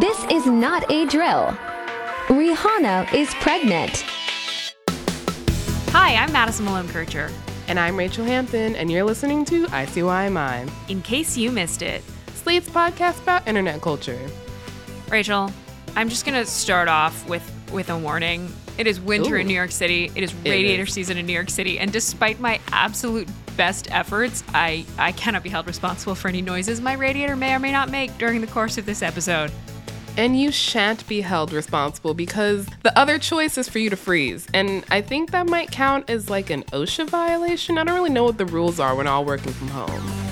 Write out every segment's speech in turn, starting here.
This is not a drill. Rihanna is pregnant. Hi, I'm Madison Malone Kircher. And I'm Rachelle Hampton, and you're listening to ICYMI, In case you missed it, Slate's podcast about internet culture. Rachelle, I'm just gonna start off with with a warning. It is winter Ooh. in New York City. It is radiator is. season in New York City, and despite my absolute best efforts, I I cannot be held responsible for any noises my radiator may or may not make during the course of this episode. And you shan't be held responsible because the other choice is for you to freeze. And I think that might count as like an OSHA violation. I don't really know what the rules are when all working from home.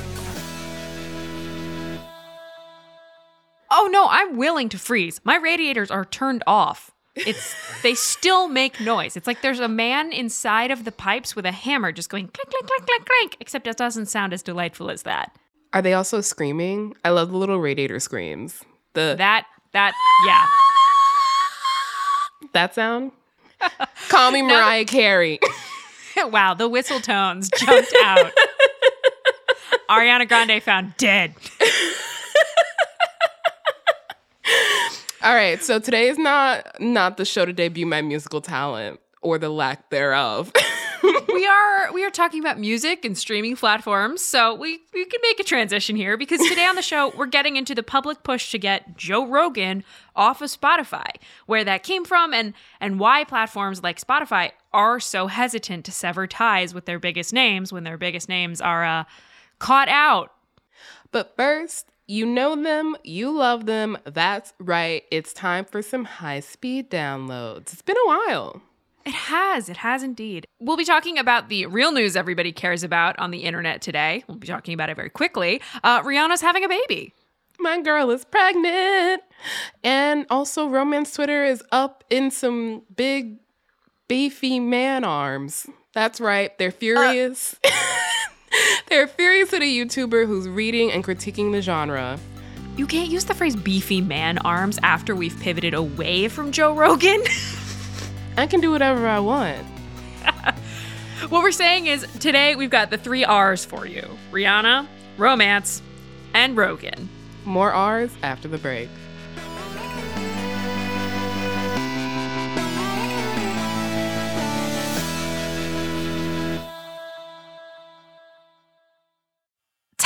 Oh no, I'm willing to freeze. My radiators are turned off. It's they still make noise. It's like there's a man inside of the pipes with a hammer just going clink clink clink clink clink, except it doesn't sound as delightful as that. Are they also screaming? I love the little radiator screams. The That that yeah. that sound? Call me Mariah Carey. wow, the whistle tones jumped out. Ariana Grande found dead. All right, so today is not not the show to debut my musical talent or the lack thereof. we are we are talking about music and streaming platforms, so we we can make a transition here because today on the show we're getting into the public push to get Joe Rogan off of Spotify, where that came from and and why platforms like Spotify are so hesitant to sever ties with their biggest names when their biggest names are uh, caught out. But first, you know them, you love them. That's right. It's time for some high speed downloads. It's been a while. It has. It has indeed. We'll be talking about the real news everybody cares about on the internet today. We'll be talking about it very quickly. Uh, Rihanna's having a baby. My girl is pregnant. And also, romance Twitter is up in some big, beefy man arms. That's right. They're furious. They're furious at a YouTuber who's reading and critiquing the genre. You can't use the phrase beefy man arms after we've pivoted away from Joe Rogan. I can do whatever I want. what we're saying is today we've got the three R's for you Rihanna, romance, and Rogan. More R's after the break.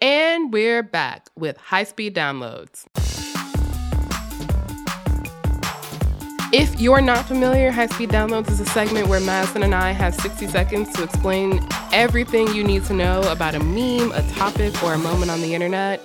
And we're back with high speed downloads. If you're not familiar, High Speed Downloads is a segment where Madison and I have 60 seconds to explain everything you need to know about a meme, a topic, or a moment on the internet.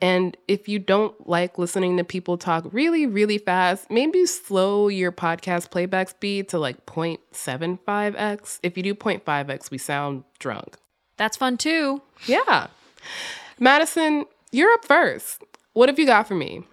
And if you don't like listening to people talk really, really fast, maybe slow your podcast playback speed to like 0.75x. If you do 0.5x, we sound drunk. That's fun too. Yeah. Madison, you're up first. What have you got for me?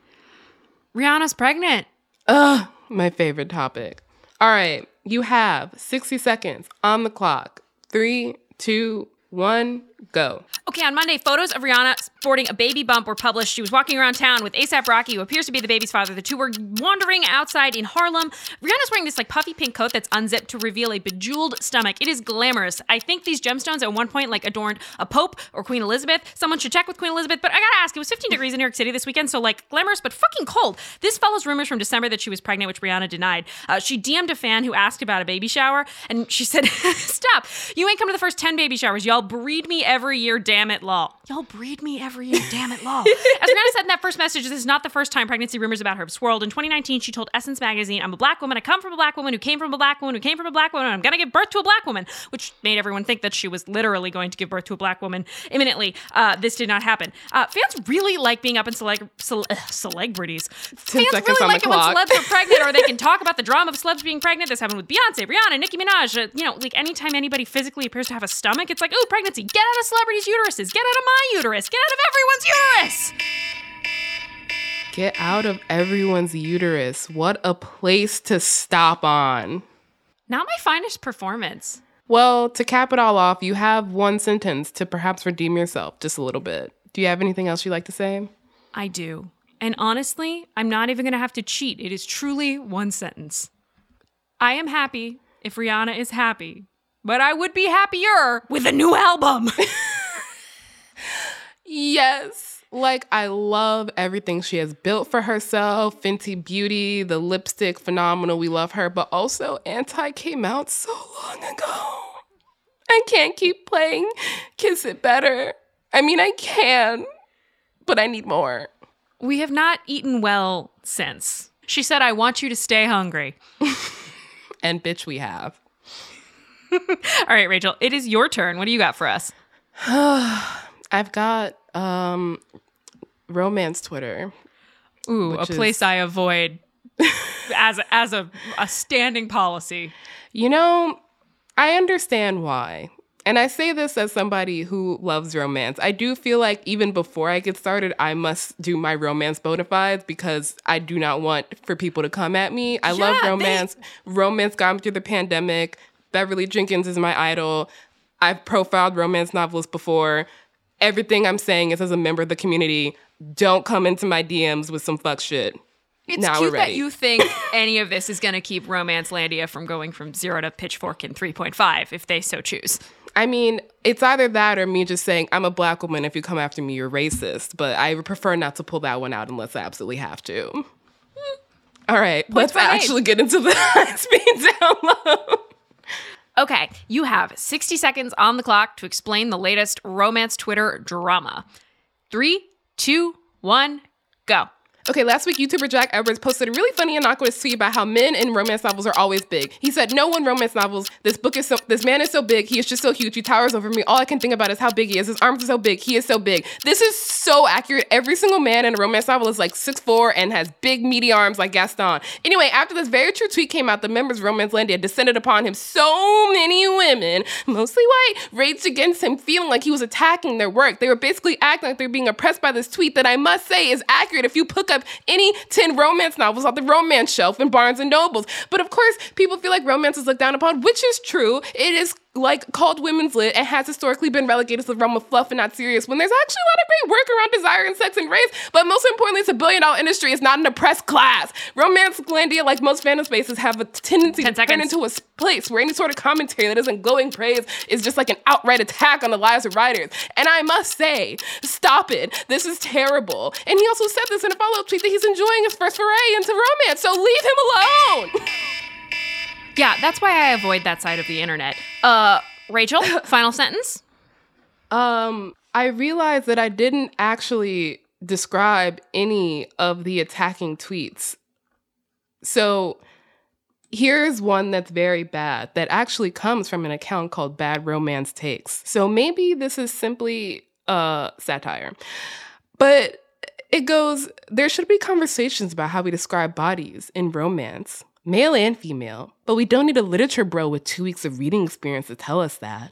Rihanna's pregnant. Ugh, my favorite topic. All right, you have 60 seconds on the clock. Three, two, one, go. Okay, on Monday, photos of Rihanna sporting a baby bump were published. She was walking around town with ASAP Rocky, who appears to be the baby's father. The two were wandering outside in Harlem. Rihanna's wearing this like puffy pink coat that's unzipped to reveal a bejeweled stomach. It is glamorous. I think these gemstones at one point like adorned a pope or Queen Elizabeth. Someone should check with Queen Elizabeth. But I gotta ask, it was 15 degrees in New York City this weekend, so like glamorous but fucking cold. This follows rumors from December that she was pregnant, which Rihanna denied. Uh, she DM'd a fan who asked about a baby shower, and she said, "Stop! You ain't come to the first 10 baby showers. Y'all breed me every year. Damn it, law. Y'all breed me every year. Damn it, law." As Rihanna said in that first message, this is not the first time pregnancy rumors about her have swirled. In 2019, she told Essence magazine, "I'm a black woman. I come from a black woman who came from a black woman who came from a black woman. I'm gonna give birth to a black woman," which made everyone think that she was literally going to give birth to a black woman imminently. Uh, this did not happen. Uh, fans really like being up in celeg- cele- ugh, celebrities. Fans really like it when celebs are pregnant or they can talk about the drama of celebs being pregnant. This happened with Beyonce, Rihanna, Nicki Minaj. Uh, you know, like anytime anybody physically appears to have a stomach, it's like, oh, pregnancy. Get out of celebrities' uteruses. Get out of my uterus. Get out of everyone's uterus. Get out of everyone's uterus. What a place to stop on. Not my finest performance. Well, to cap it all off, you have one sentence to perhaps redeem yourself just a little bit. Do you have anything else you'd like to say? I do. And honestly, I'm not even going to have to cheat. It is truly one sentence. I am happy if Rihanna is happy, but I would be happier with a new album. Yes. Like, I love everything she has built for herself. Fenty Beauty, the lipstick, phenomenal. We love her. But also, Anti came out so long ago. I can't keep playing Kiss It Better. I mean, I can, but I need more. we have not eaten well since. She said, I want you to stay hungry. And bitch, we have. All right, Rachelle, it is your turn. What do you got for us? I've got um romance Twitter. Ooh, a is- place I avoid as a, as a, a standing policy. You know, I understand why. And I say this as somebody who loves romance. I do feel like even before I get started, I must do my romance bona fides because I do not want for people to come at me. I love Yeah, they- romance. Romance got me through the pandemic. Beverly Jenkins is my idol. I've profiled romance novelists before. Everything I'm saying is as a member of the community. Don't come into my DMs with some fuck shit. It's Now cute that you think any of this is going to keep Romancelandia from going from zero to Pitchfork in 3.5 if they so choose. I mean, it's either that or me just saying, I'm a black woman. If you come after me, you're racist. But I prefer not to pull that one out unless I absolutely have to. Hmm. All right, let's by name. actually get into the high speed download. Okay, you have 60 seconds on the clock to explain the latest romance Twitter drama. Three, two, one, go. Okay, last week YouTuber Jack Edwards posted a really funny awkward tweet about how men in romance novels are always big. He said, "No one romance novels. This book is so. This man is so big. He is just so huge. He towers over me. All I can think about is how big he is. His arms are so big. He is so big. This is so accurate. Every single man in a romance novel is like 6'4 and has big meaty arms like Gaston. Anyway, after this very true tweet came out, the members of Romancelandia descended upon him. So many women, mostly white, raged against him, feeling like he was attacking their work. They were basically acting like they're being oppressed by this tweet that I must say is accurate if you up any 10 romance novels off the romance shelf in Barnes and Nobles. But of course, people feel like romance is looked down upon, which is true. It is like called women's lit and has historically been relegated to the realm of fluff and not serious when there's actually a lot of great work around desire and sex and race. But most importantly, it's a billion dollar industry. It's not an oppressed class. Romancelandia, like most fandom spaces, have a tendency to 10 turn into a place where any sort of commentary that isn't glowing praise is just like an outright attack on the lives of writers. And I must say, stop it. This is terrible. And he also said this in a follow up tweet that he's enjoying his first foray into romance. So leave him alone. Yeah, that's why I avoid that side of the internet. Uh, Rachelle, final sentence? Um, I realized that I didn't actually describe any of the attacking tweets. So here's one that's very bad that actually comes from an account called Bad Romance Takes. So maybe this is simply uh satire. But it goes, there should be conversations about how we describe bodies in romance, male and female, but we don't need a literature bro with two weeks of reading experience to tell us that.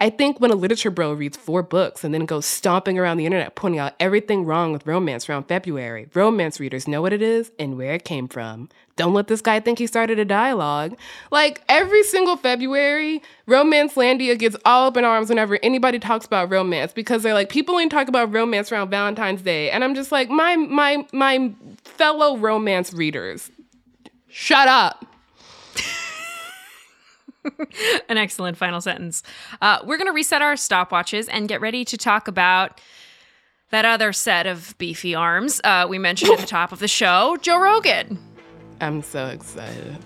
I think when a literature bro reads four books and then goes stomping around the internet pointing out everything wrong with romance around February, romance readers know what it is and where it came from. Don't let this guy think he started a dialogue. Like every single February, Romancelandia gets all up in arms whenever anybody talks about romance because they're like, people only talk about romance around Valentine's Day. And I'm just like, my my my fellow romance readers, shut up. An excellent final sentence. Uh, we're going to reset our stopwatches and get ready to talk about that other set of beefy arms uh, we mentioned at the top of the show, Joe Rogan. I'm so excited.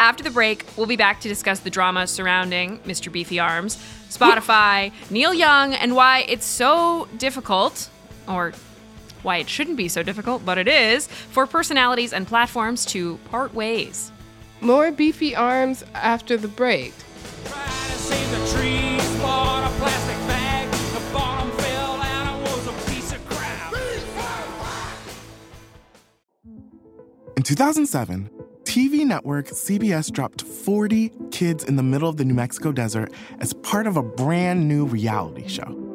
After the break, we'll be back to discuss the drama surrounding Mr. Beefy Arms, Spotify, Neil Young, and why it's so difficult, or why it shouldn't be so difficult, but it is, for personalities and platforms to part ways. More beefy arms after the break. Trying to save the trees, bought a plastic bag. The bottom fell out, it was a piece of crap. In 2007, TV network CBS dropped 40 kids in the middle of the New Mexico desert as part of a brand new reality show.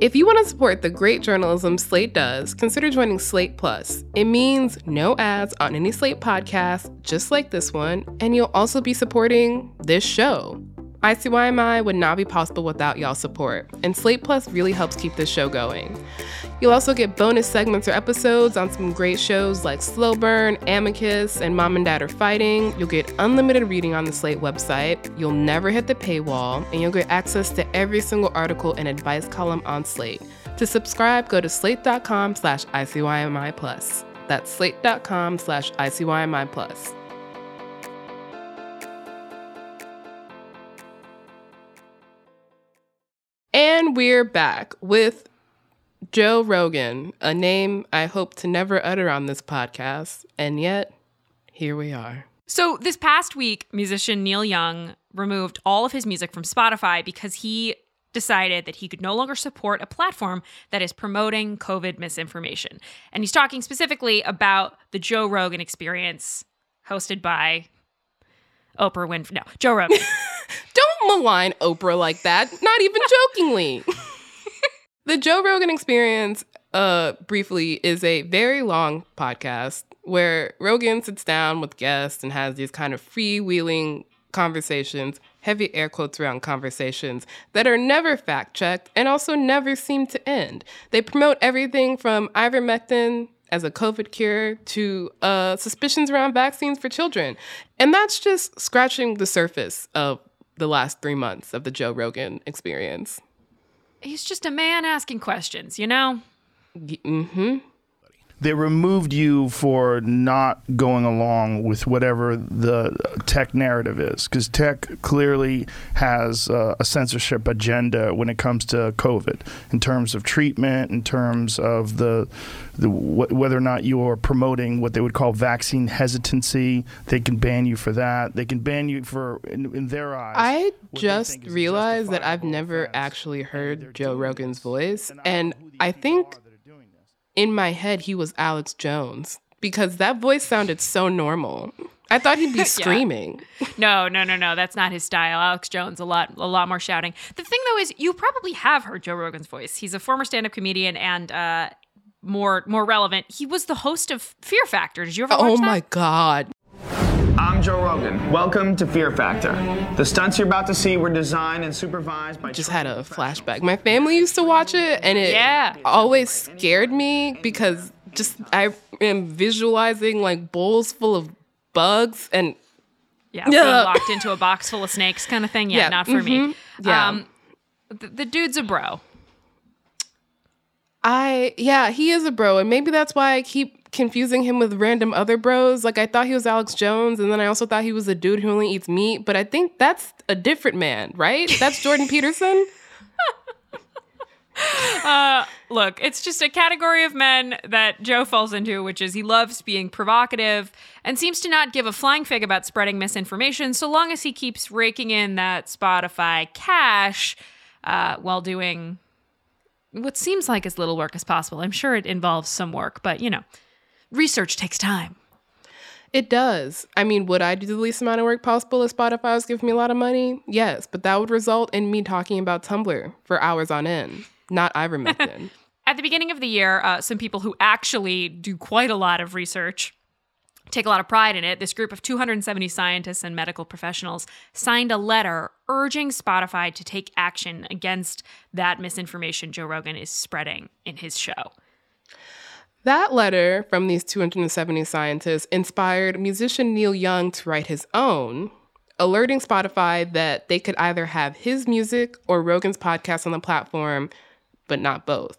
If you want to support the great journalism Slate does, consider joining Slate Plus. It means no ads on any Slate podcast, just like this one, and you'll also be supporting this show. ICYMI would not be possible without y'all's support, and Slate Plus really helps keep this show going. You'll also get bonus segments or episodes on some great shows like Slow Burn, Amicus, and Mom and Dad Are Fighting. You'll get unlimited reading on the Slate website. You'll never hit the paywall, and you'll get access to every single article and advice column on Slate. To subscribe, go to slate.com slash ICYMI plus. That's slate.com slash ICYMI plus. And we're back with Joe Rogan, a name I hope to never utter on this podcast. And yet, here we are. So this past week, musician Neil Young removed all of his music from Spotify because he decided that he could no longer support a platform that is promoting COVID misinformation. And he's talking specifically about the Joe Rogan experience hosted by Oprah Winfrey. No, Joe Rogan. Don't malign Oprah like that, not even jokingly. the Joe Rogan Experience, uh, briefly, is a very long podcast where Rogan sits down with guests and has these kind of freewheeling conversations, heavy air quotes around conversations, that are never fact checked and also never seem to end. They promote everything from ivermectin as a COVID cure to uh, suspicions around vaccines for children. And that's just scratching the surface of the last three months of the Joe Rogan experience. he's just a man asking questions, you know? Mm-hmm. They removed you for not going along with whatever the tech narrative is because tech clearly has uh, a censorship agenda when it comes to covid in terms of treatment in terms of the, the wh- whether or not you're promoting what they would call vaccine hesitancy they can ban you for that they can ban you for in, in their eyes I just think is a realized that I've never actually heard Joe Rogan's voice. And I And know who these I think are that are doing this. In my head he was Alex Jones because that voice sounded so normal. I thought he'd be screaming. No, no, no, no. That's not his style. Alex Jones, a lot, a lot more shouting. The thing though is, you probably have heard Joe Rogan's voice. He's a former stand-up comedian and uh, more, more relevant. He was the host of Fear Factor. Did you ever watch Oh that? my god. I'm Joe Rogan. Welcome to Fear Factor. The stunts you're about to see were designed and supervised by Just had a flashback. My family used to watch it and it Yeah. always scared me because just I am visualizing like bowls full of bugs and Yeah, Yeah. locked into a box full of snakes, kind of thing. Yeah, Yeah, not for me. mhm, yeah. Um, the, the dude's a bro. I yeah, he is a bro, and maybe that's why I keep confusing him with random other bros. Like I thought he was Alex Jones, and then I also thought he was a dude who only eats meat. But I think that's a different man, right? That's Jordan Peterson. Look, it's just a category of men that Joe falls into, which is he loves being provocative and seems to not give a flying fig about spreading misinformation so long as he keeps raking in that Spotify cash uh, while doing what seems like as little work as possible. I'm sure it involves some work, but you know, research takes time. It does. I mean, would I do the least amount of work possible if Spotify was giving me a lot of money? Yes, but that would result in me talking about Tumblr for hours on end, not ivermectin. At the beginning of the year, uh, some people who actually do quite a lot of research take a lot of pride in it. This group of 270 scientists and medical professionals signed a letter urging Spotify to take action against that misinformation Joe Rogan is spreading in his show. That letter from these 270 scientists inspired musician Neil Young to write his own, alerting Spotify that they could either have his music or Rogan's podcast on the platform, but not both.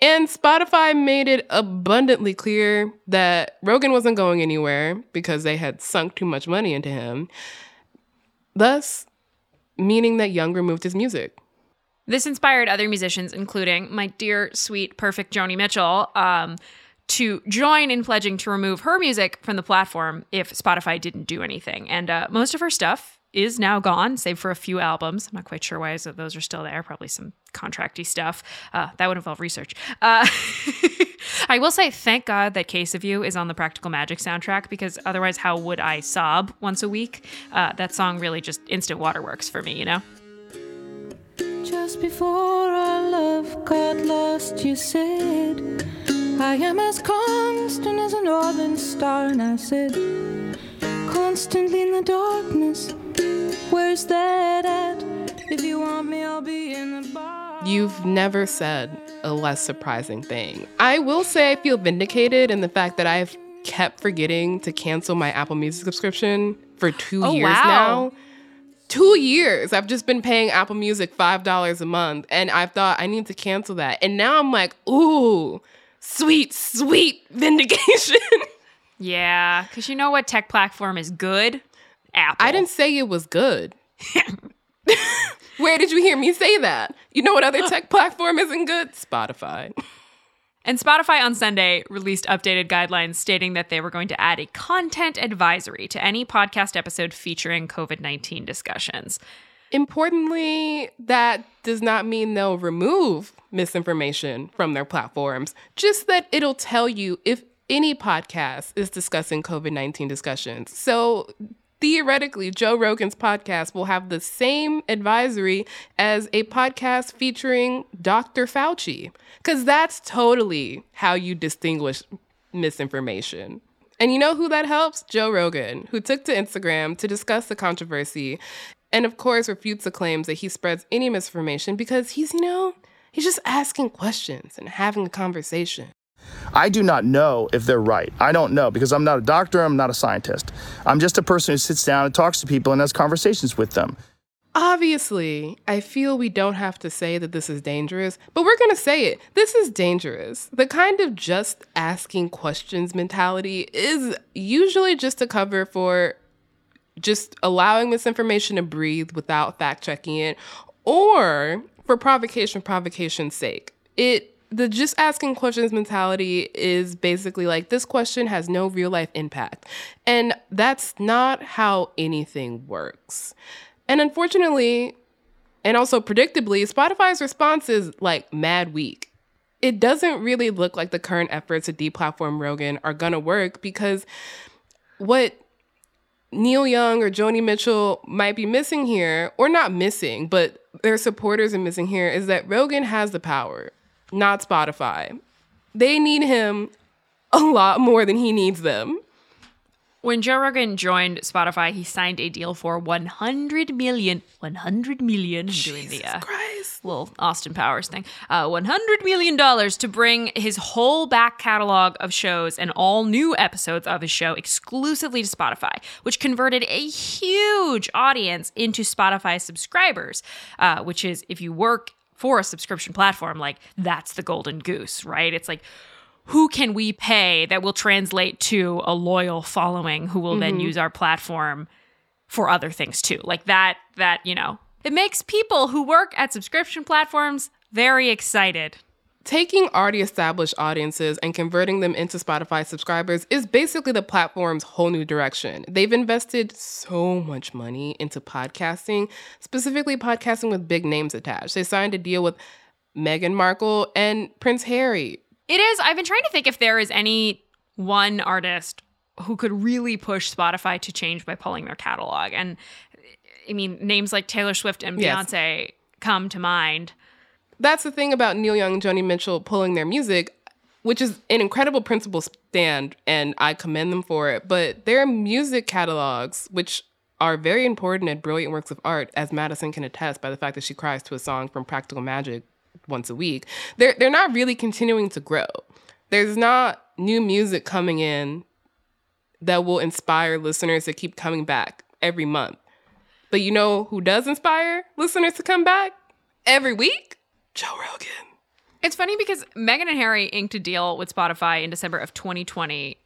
And Spotify made it abundantly clear that Rogan wasn't going anywhere because they had sunk too much money into him, thus, meaning that Young removed his music. This inspired other musicians, including my dear, sweet, perfect Joni Mitchell, um, to join in pledging to remove her music from the platform if Spotify didn't do anything. And uh, most of her stuff is now gone, save for a few albums. I'm not quite sure why those are still there. Probably some contracty stuff. Uh, that would involve research. Uh, I will say, thank God that Case of You is on the Practical Magic soundtrack because otherwise, how would I sob once a week? Uh, that song really just instant waterworks for me, you know? Just before our love got lost, you said, I am as constant as a northern star. And I said, constantly in the darkness, where's that at? If you want me, I'll be in the bar. You've never said a less surprising thing. I will say I feel vindicated in the fact that I've kept forgetting to cancel my Apple Music subscription for two Oh, years wow. now. Two years. I've just been paying Apple Music $5 a month, and I thought I need to cancel that. And now I'm like, ooh, sweet, sweet vindication. Yeah, because you know what tech platform is good? Apple. I didn't say it was good. Where did you hear me say that? You know what other tech platform isn't good? Spotify. And Spotify on Sunday released updated guidelines stating that they were going to add a content advisory to any podcast episode featuring COVID 19 discussions. Importantly, that does not mean they'll remove misinformation from their platforms, just that it'll tell you if any podcast is discussing COVID 19 discussions. So theoretically, Joe Rogan's podcast will have the same advisory as a podcast featuring Dr. Fauci, because that's totally how you distinguish misinformation. And you know who that helps? Joe Rogan, who took to Instagram to discuss the controversy and, of course, refutes the claims that he spreads any misinformation because he's, you know, he's just asking questions and having a conversation. I do not know if they're right. I don't know because I'm not a doctor, I'm not a scientist. I'm just a person who sits down and talks to people and has conversations with them. Obviously, I feel we don't have to say that this is dangerous, but we're going to say it. This is dangerous. The kind of just asking questions mentality is usually just a cover for just allowing misinformation to breathe without fact checking it or for provocation provocation's sake. It the just asking questions mentality is basically like this question has no real life impact. And that's not how anything works. And unfortunately, and also predictably, Spotify's response is like mad weak. It doesn't really look like the current efforts to deplatform Rogan are gonna work because what Neil Young or Joni Mitchell might be missing here, or not missing, but their supporters are missing here, is that Rogan has the power, not Spotify. They need him a lot more than he needs them. When Joe Rogan joined Spotify, he signed a deal for 100 million, 100 million, I'm doing the uh, little Austin Powers thing, uh, 100 million dollars to bring his whole back catalog of shows and all new episodes of his show exclusively to Spotify, which converted a huge audience into Spotify subscribers, uh, which is if you work for a subscription platform, like that's the golden goose, right? It's like, who can we pay that will translate to a loyal following who will then Mhm. use our platform for other things too like that that you know it makes people who work at subscription platforms very excited Taking already established audiences and converting them into Spotify subscribers is basically the platform's whole new direction. They've invested so much money into podcasting, specifically podcasting with big names attached. They signed a deal with Meghan Markle and Prince Harry. it is i've been trying to think if there is any one artist who could really push spotify to change by pulling their catalog and i mean names like taylor swift and Yes. beyonce come to mind That's the thing about Neil Young and Joni Mitchell pulling their music, which is an incredible principle stand, and I commend them for it. But their music catalogs, which are very important and brilliant works of art, as Madison can attest by the fact that she cries to a song from Practical Magic once a week, they're they're not really continuing to grow. There's not new music coming in that will inspire listeners to keep coming back every month. But you know who does inspire listeners to come back every week? Joe Rogan. It's funny because Meghan and Harry inked a deal with Spotify in December of 2020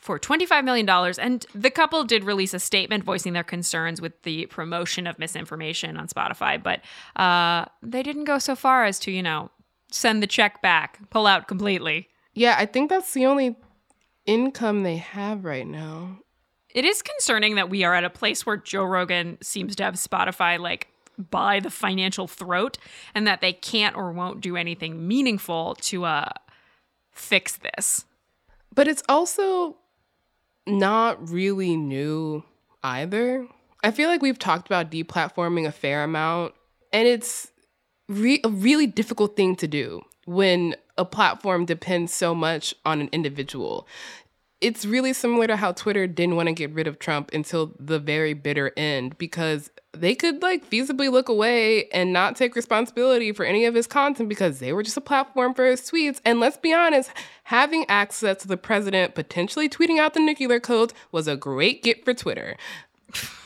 for $25 million. And the couple did release a statement voicing their concerns with the promotion of misinformation on Spotify, but uh, they didn't go so far as to, you know, send the check back, pull out completely. Yeah, I think that's the only income they have right now. It is concerning that we are at a place where Joe Rogan seems to have Spotify like by the financial throat and that they can't or won't do anything meaningful to uh fix this. But it's also not really new either. I feel like we've talked about deplatforming a fair amount, and it's re- a really difficult thing to do when a platform depends so much on an individual. It's really similar to how Twitter didn't want to get rid of Trump until the very bitter end because they could like feasibly look away and not take responsibility for any of his content because they were just a platform for his tweets. And let's be honest, having access to the president potentially tweeting out the nuclear codes was a great get for Twitter.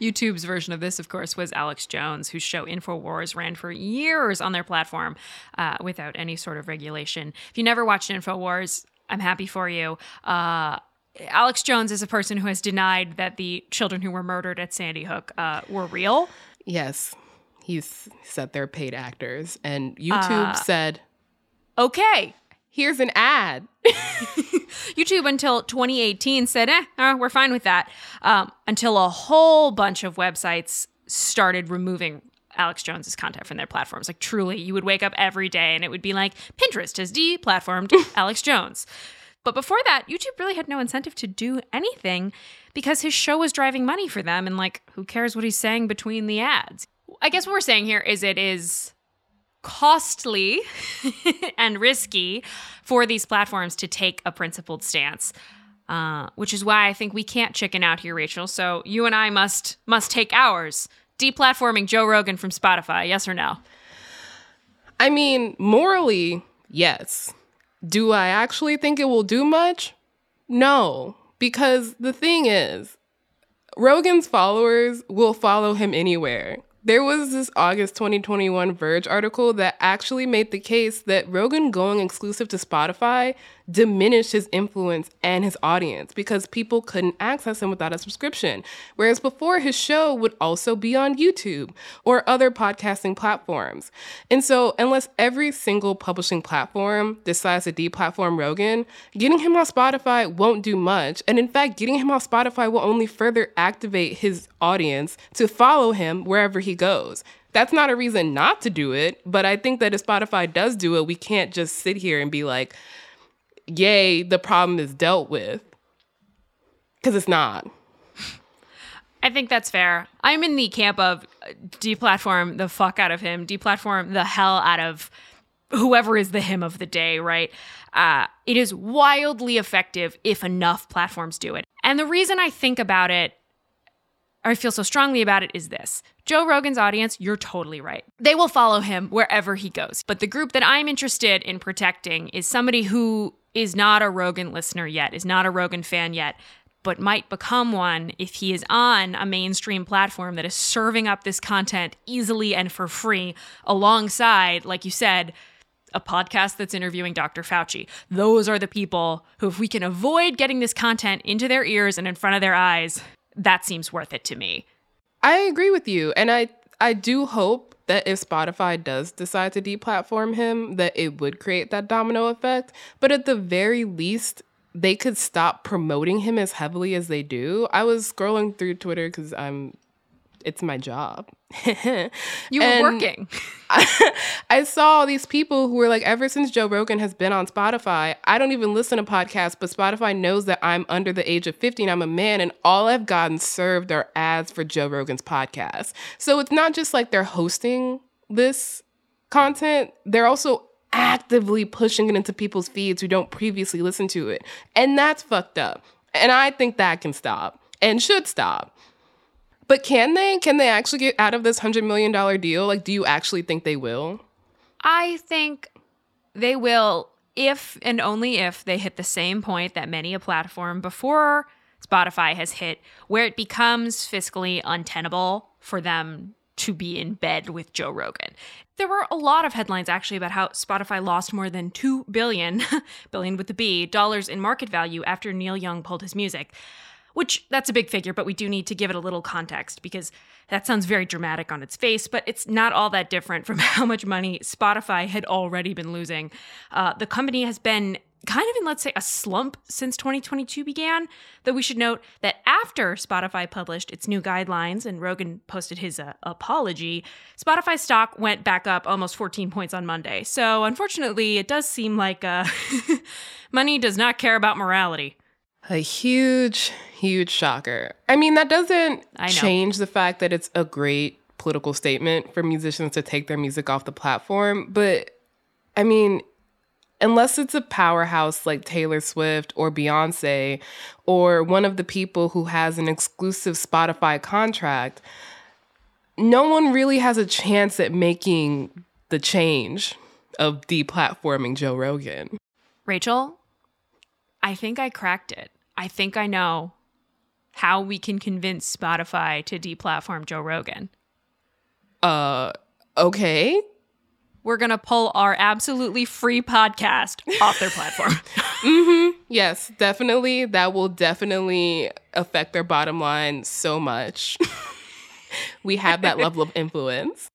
YouTube's version of this, of course, was Alex Jones, whose show InfoWars ran for years on their platform uh, without any sort of regulation. If you never watched InfoWars, I'm happy for you. Uh, Alex Jones is a person who has denied that the children who were murdered at Sandy Hook uh, were real. Yes, he's said they're paid actors, and YouTube Uh, said, Okay. "Here's an ad." YouTube until 2018 said, eh, uh, we're fine with that. Um, until a whole bunch of websites started removing Alex Jones's content from their platforms. Like, truly, you would wake up every day and it would be like, Pinterest has deplatformed Alex Jones. But before that, YouTube really had no incentive to do anything because his show was driving money for them. And, like, who cares what he's saying between the ads? I guess what we're saying here is it is costly and risky for these platforms to take a principled stance. Uh, which is why I think we can't chicken out here, Rachelle. So you and I must must take ours. Deplatforming Joe Rogan from Spotify, yes or no? I mean, morally, yes. Do I actually think it will do much? No, because the thing is, Rogan's followers will follow him anywhere. There was this August 2021 Verge article that actually made the case that Rogan going exclusive to Spotify diminished his influence and his audience because people couldn't access him without a subscription. Whereas before, his show would also be on YouTube or other podcasting platforms. And so, unless every single publishing platform decides to deplatform Rogan, getting him on Spotify won't do much. And in fact, getting him on Spotify will only further activate his audience to follow him wherever he goes. That's not a reason not to do it, but I think that if Spotify does do it, we can't just sit here and be like, yay, the problem is dealt with. Because it's not. I think that's fair. I'm in the camp of uh, deplatform the fuck out of him, deplatform the hell out of whoever is the him of the day, right? Uh, it is wildly effective if enough platforms do it. And the reason I think about it, or I feel so strongly about it, is this Joe Rogan's audience, you're totally right. They will follow him wherever he goes. But the group that I'm interested in protecting is somebody who is not a Rogan listener yet, is not a Rogan fan yet, but might become one if he is on a mainstream platform that is serving up this content easily and for free alongside, like you said, a podcast that's interviewing Dr. Fauci. Those are the people who, if we can avoid getting this content into their ears and in front of their eyes, that seems worth it to me. I agree with you. And I, I do hope that if Spotify does decide to deplatform him, that it would create that domino effect. But at the very least, they could stop promoting him as heavily as they do. I was scrolling through Twitter because I'm it's my job. You were working. I, I saw these people who were like, ever since Joe Rogan has been on Spotify, I don't even listen to podcasts, but Spotify knows that I'm under the age of 50 and I'm a man, and all I've gotten served are ads for Joe Rogan's podcast. So it's not just like they're hosting this content, they're also actively pushing it into people's feeds who don't previously listen to it. And that's fucked up. And I think that can stop and should stop. But can they? Can they actually get out of this $100 million deal? Like, do you actually think they will? I think they will if and only if they hit the same point that many a platform before Spotify has hit, where it becomes fiscally untenable for them to be in bed with Joe Rogan. There were a lot of headlines actually about how Spotify lost more than 2 billion, billion with the B, dollars in market value after Neil Young pulled his music. Which that's a big figure, but we do need to give it a little context because that sounds very dramatic on its face, but it's not all that different from how much money Spotify had already been losing. Uh, the company has been kind of in, let's say, a slump since 2022 began. Though we should note that after Spotify published its new guidelines and Rogan posted his uh, apology, Spotify stock went back up almost 14 points on Monday. So unfortunately, it does seem like uh, money does not care about morality. A huge, huge shocker. I mean, that doesn't change the fact that it's a great political statement for musicians to take their music off the platform. But I mean, unless it's a powerhouse like Taylor Swift or Beyonce or one of the people who has an exclusive Spotify contract, no one really has a chance at making the change of deplatforming Joe Rogan. Rachelle, I think I cracked it. I think I know how we can convince Spotify to deplatform Joe Rogan. Uh, okay. We're going to pull our absolutely free podcast off their platform. Mm-hmm. Yes, definitely. That will definitely affect their bottom line so much. we have that level of influence.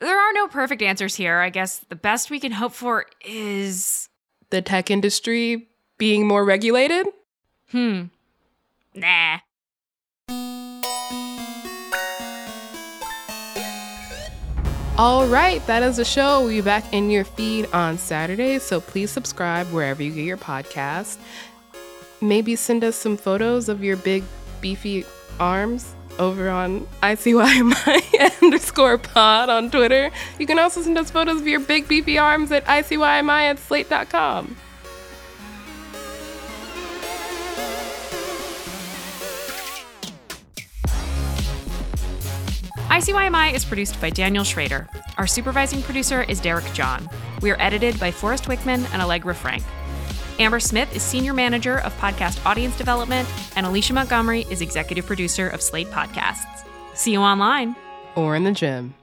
there are no perfect answers here. I guess the best we can hope for is The tech industry being more regulated. Hmm. Nah. All right, that is the show. We'll be back in your feed on Saturday, so please subscribe wherever you get your podcast. Maybe send us some photos of your big, beefy arms over on ICYMI underscore pod on Twitter. You can also send us photos of your big, beefy arms at ICYMI at slate.com. ICYMI is produced by Daniel Schroeder. Our supervising producer is Derek John. We are edited by Forrest Wickman and Allegra Frank. Amber Smith is senior manager of podcast audience development, and Alicia Montgomery is executive producer of Slate Podcasts. See you online. Or in the gym.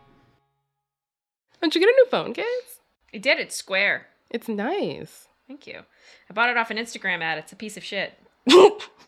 Did you get a new phone case? I did. It's square. It's nice. Thank you. I bought it off an Instagram ad. It's a piece of shit.